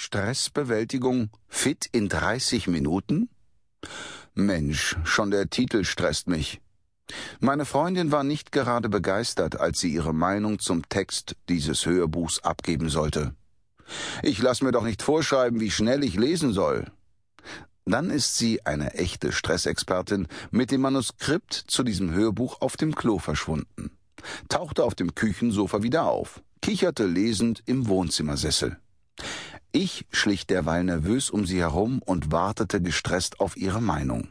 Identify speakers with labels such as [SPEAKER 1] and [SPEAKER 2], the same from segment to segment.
[SPEAKER 1] Stressbewältigung fit in 30 Minuten? Mensch, schon der Titel stresst mich. Meine Freundin war nicht gerade begeistert, als sie ihre Meinung zum Text dieses Hörbuchs abgeben sollte. Ich lass mir doch nicht vorschreiben, wie schnell ich lesen soll. Dann ist sie, eine echte Stressexpertin, mit dem Manuskript zu diesem Hörbuch auf dem Klo verschwunden, tauchte auf dem Küchensofa wieder auf, kicherte lesend im Wohnzimmersessel. Ich schlich derweil nervös um sie herum und wartete gestresst auf ihre Meinung.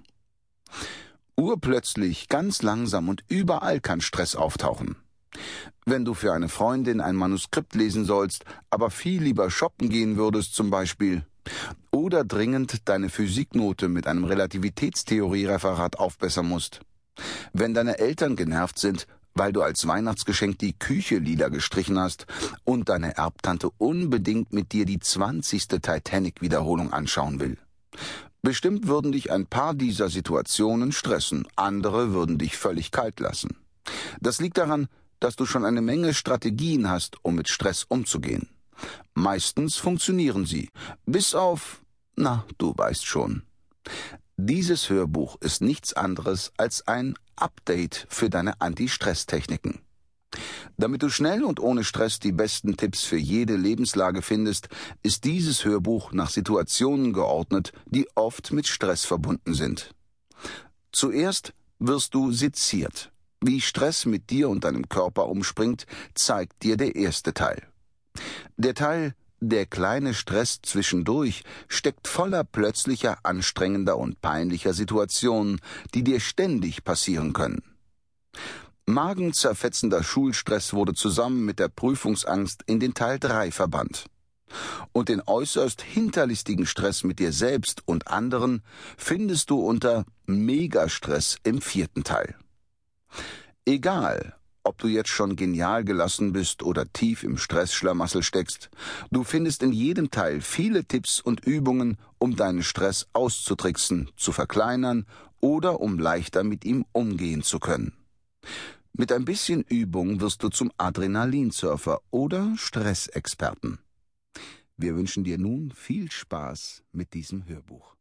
[SPEAKER 1] Urplötzlich, ganz langsam und überall kann Stress auftauchen. Wenn du für eine Freundin ein Manuskript lesen sollst, aber viel lieber shoppen gehen würdest zum Beispiel, oder dringend deine Physiknote mit einem Relativitätstheorie-Referat aufbessern musst. Wenn deine Eltern genervt sind, weil du als Weihnachtsgeschenk die Küche lila gestrichen hast und deine Erbtante unbedingt mit dir die zwanzigste Titanic-Wiederholung anschauen will. Bestimmt würden dich ein paar dieser Situationen stressen, andere würden dich völlig kalt lassen. Das liegt daran, dass du schon eine Menge Strategien hast, um mit Stress umzugehen. Meistens funktionieren sie, bis auf, na, du weißt schon. Dieses Hörbuch ist nichts anderes als ein Update für deine Anti-Stress-Techniken. Damit du schnell und ohne Stress die besten Tipps für jede Lebenslage findest, ist dieses Hörbuch nach Situationen geordnet, die oft mit Stress verbunden sind. Zuerst wirst du seziert. Wie Stress mit dir und deinem Körper umspringt, zeigt dir der erste Teil. Der Teil der kleine Stress zwischendurch steckt voller plötzlicher, anstrengender und peinlicher Situationen, die dir ständig passieren können. Magenzerfetzender Schulstress wurde zusammen mit der Prüfungsangst in den Teil 3 verbannt. Und den äußerst hinterlistigen Stress mit dir selbst und anderen findest du unter Megastress im vierten Teil. Egal, ob du jetzt schon genial gelassen bist oder tief im Stressschlamassel steckst, du findest in jedem Teil viele Tipps und Übungen, um deinen Stress auszutricksen, zu verkleinern oder um leichter mit ihm umgehen zu können. Mit ein bisschen Übung wirst du zum Adrenalinsurfer oder Stressexperten. Wir wünschen dir nun viel Spaß mit diesem Hörbuch.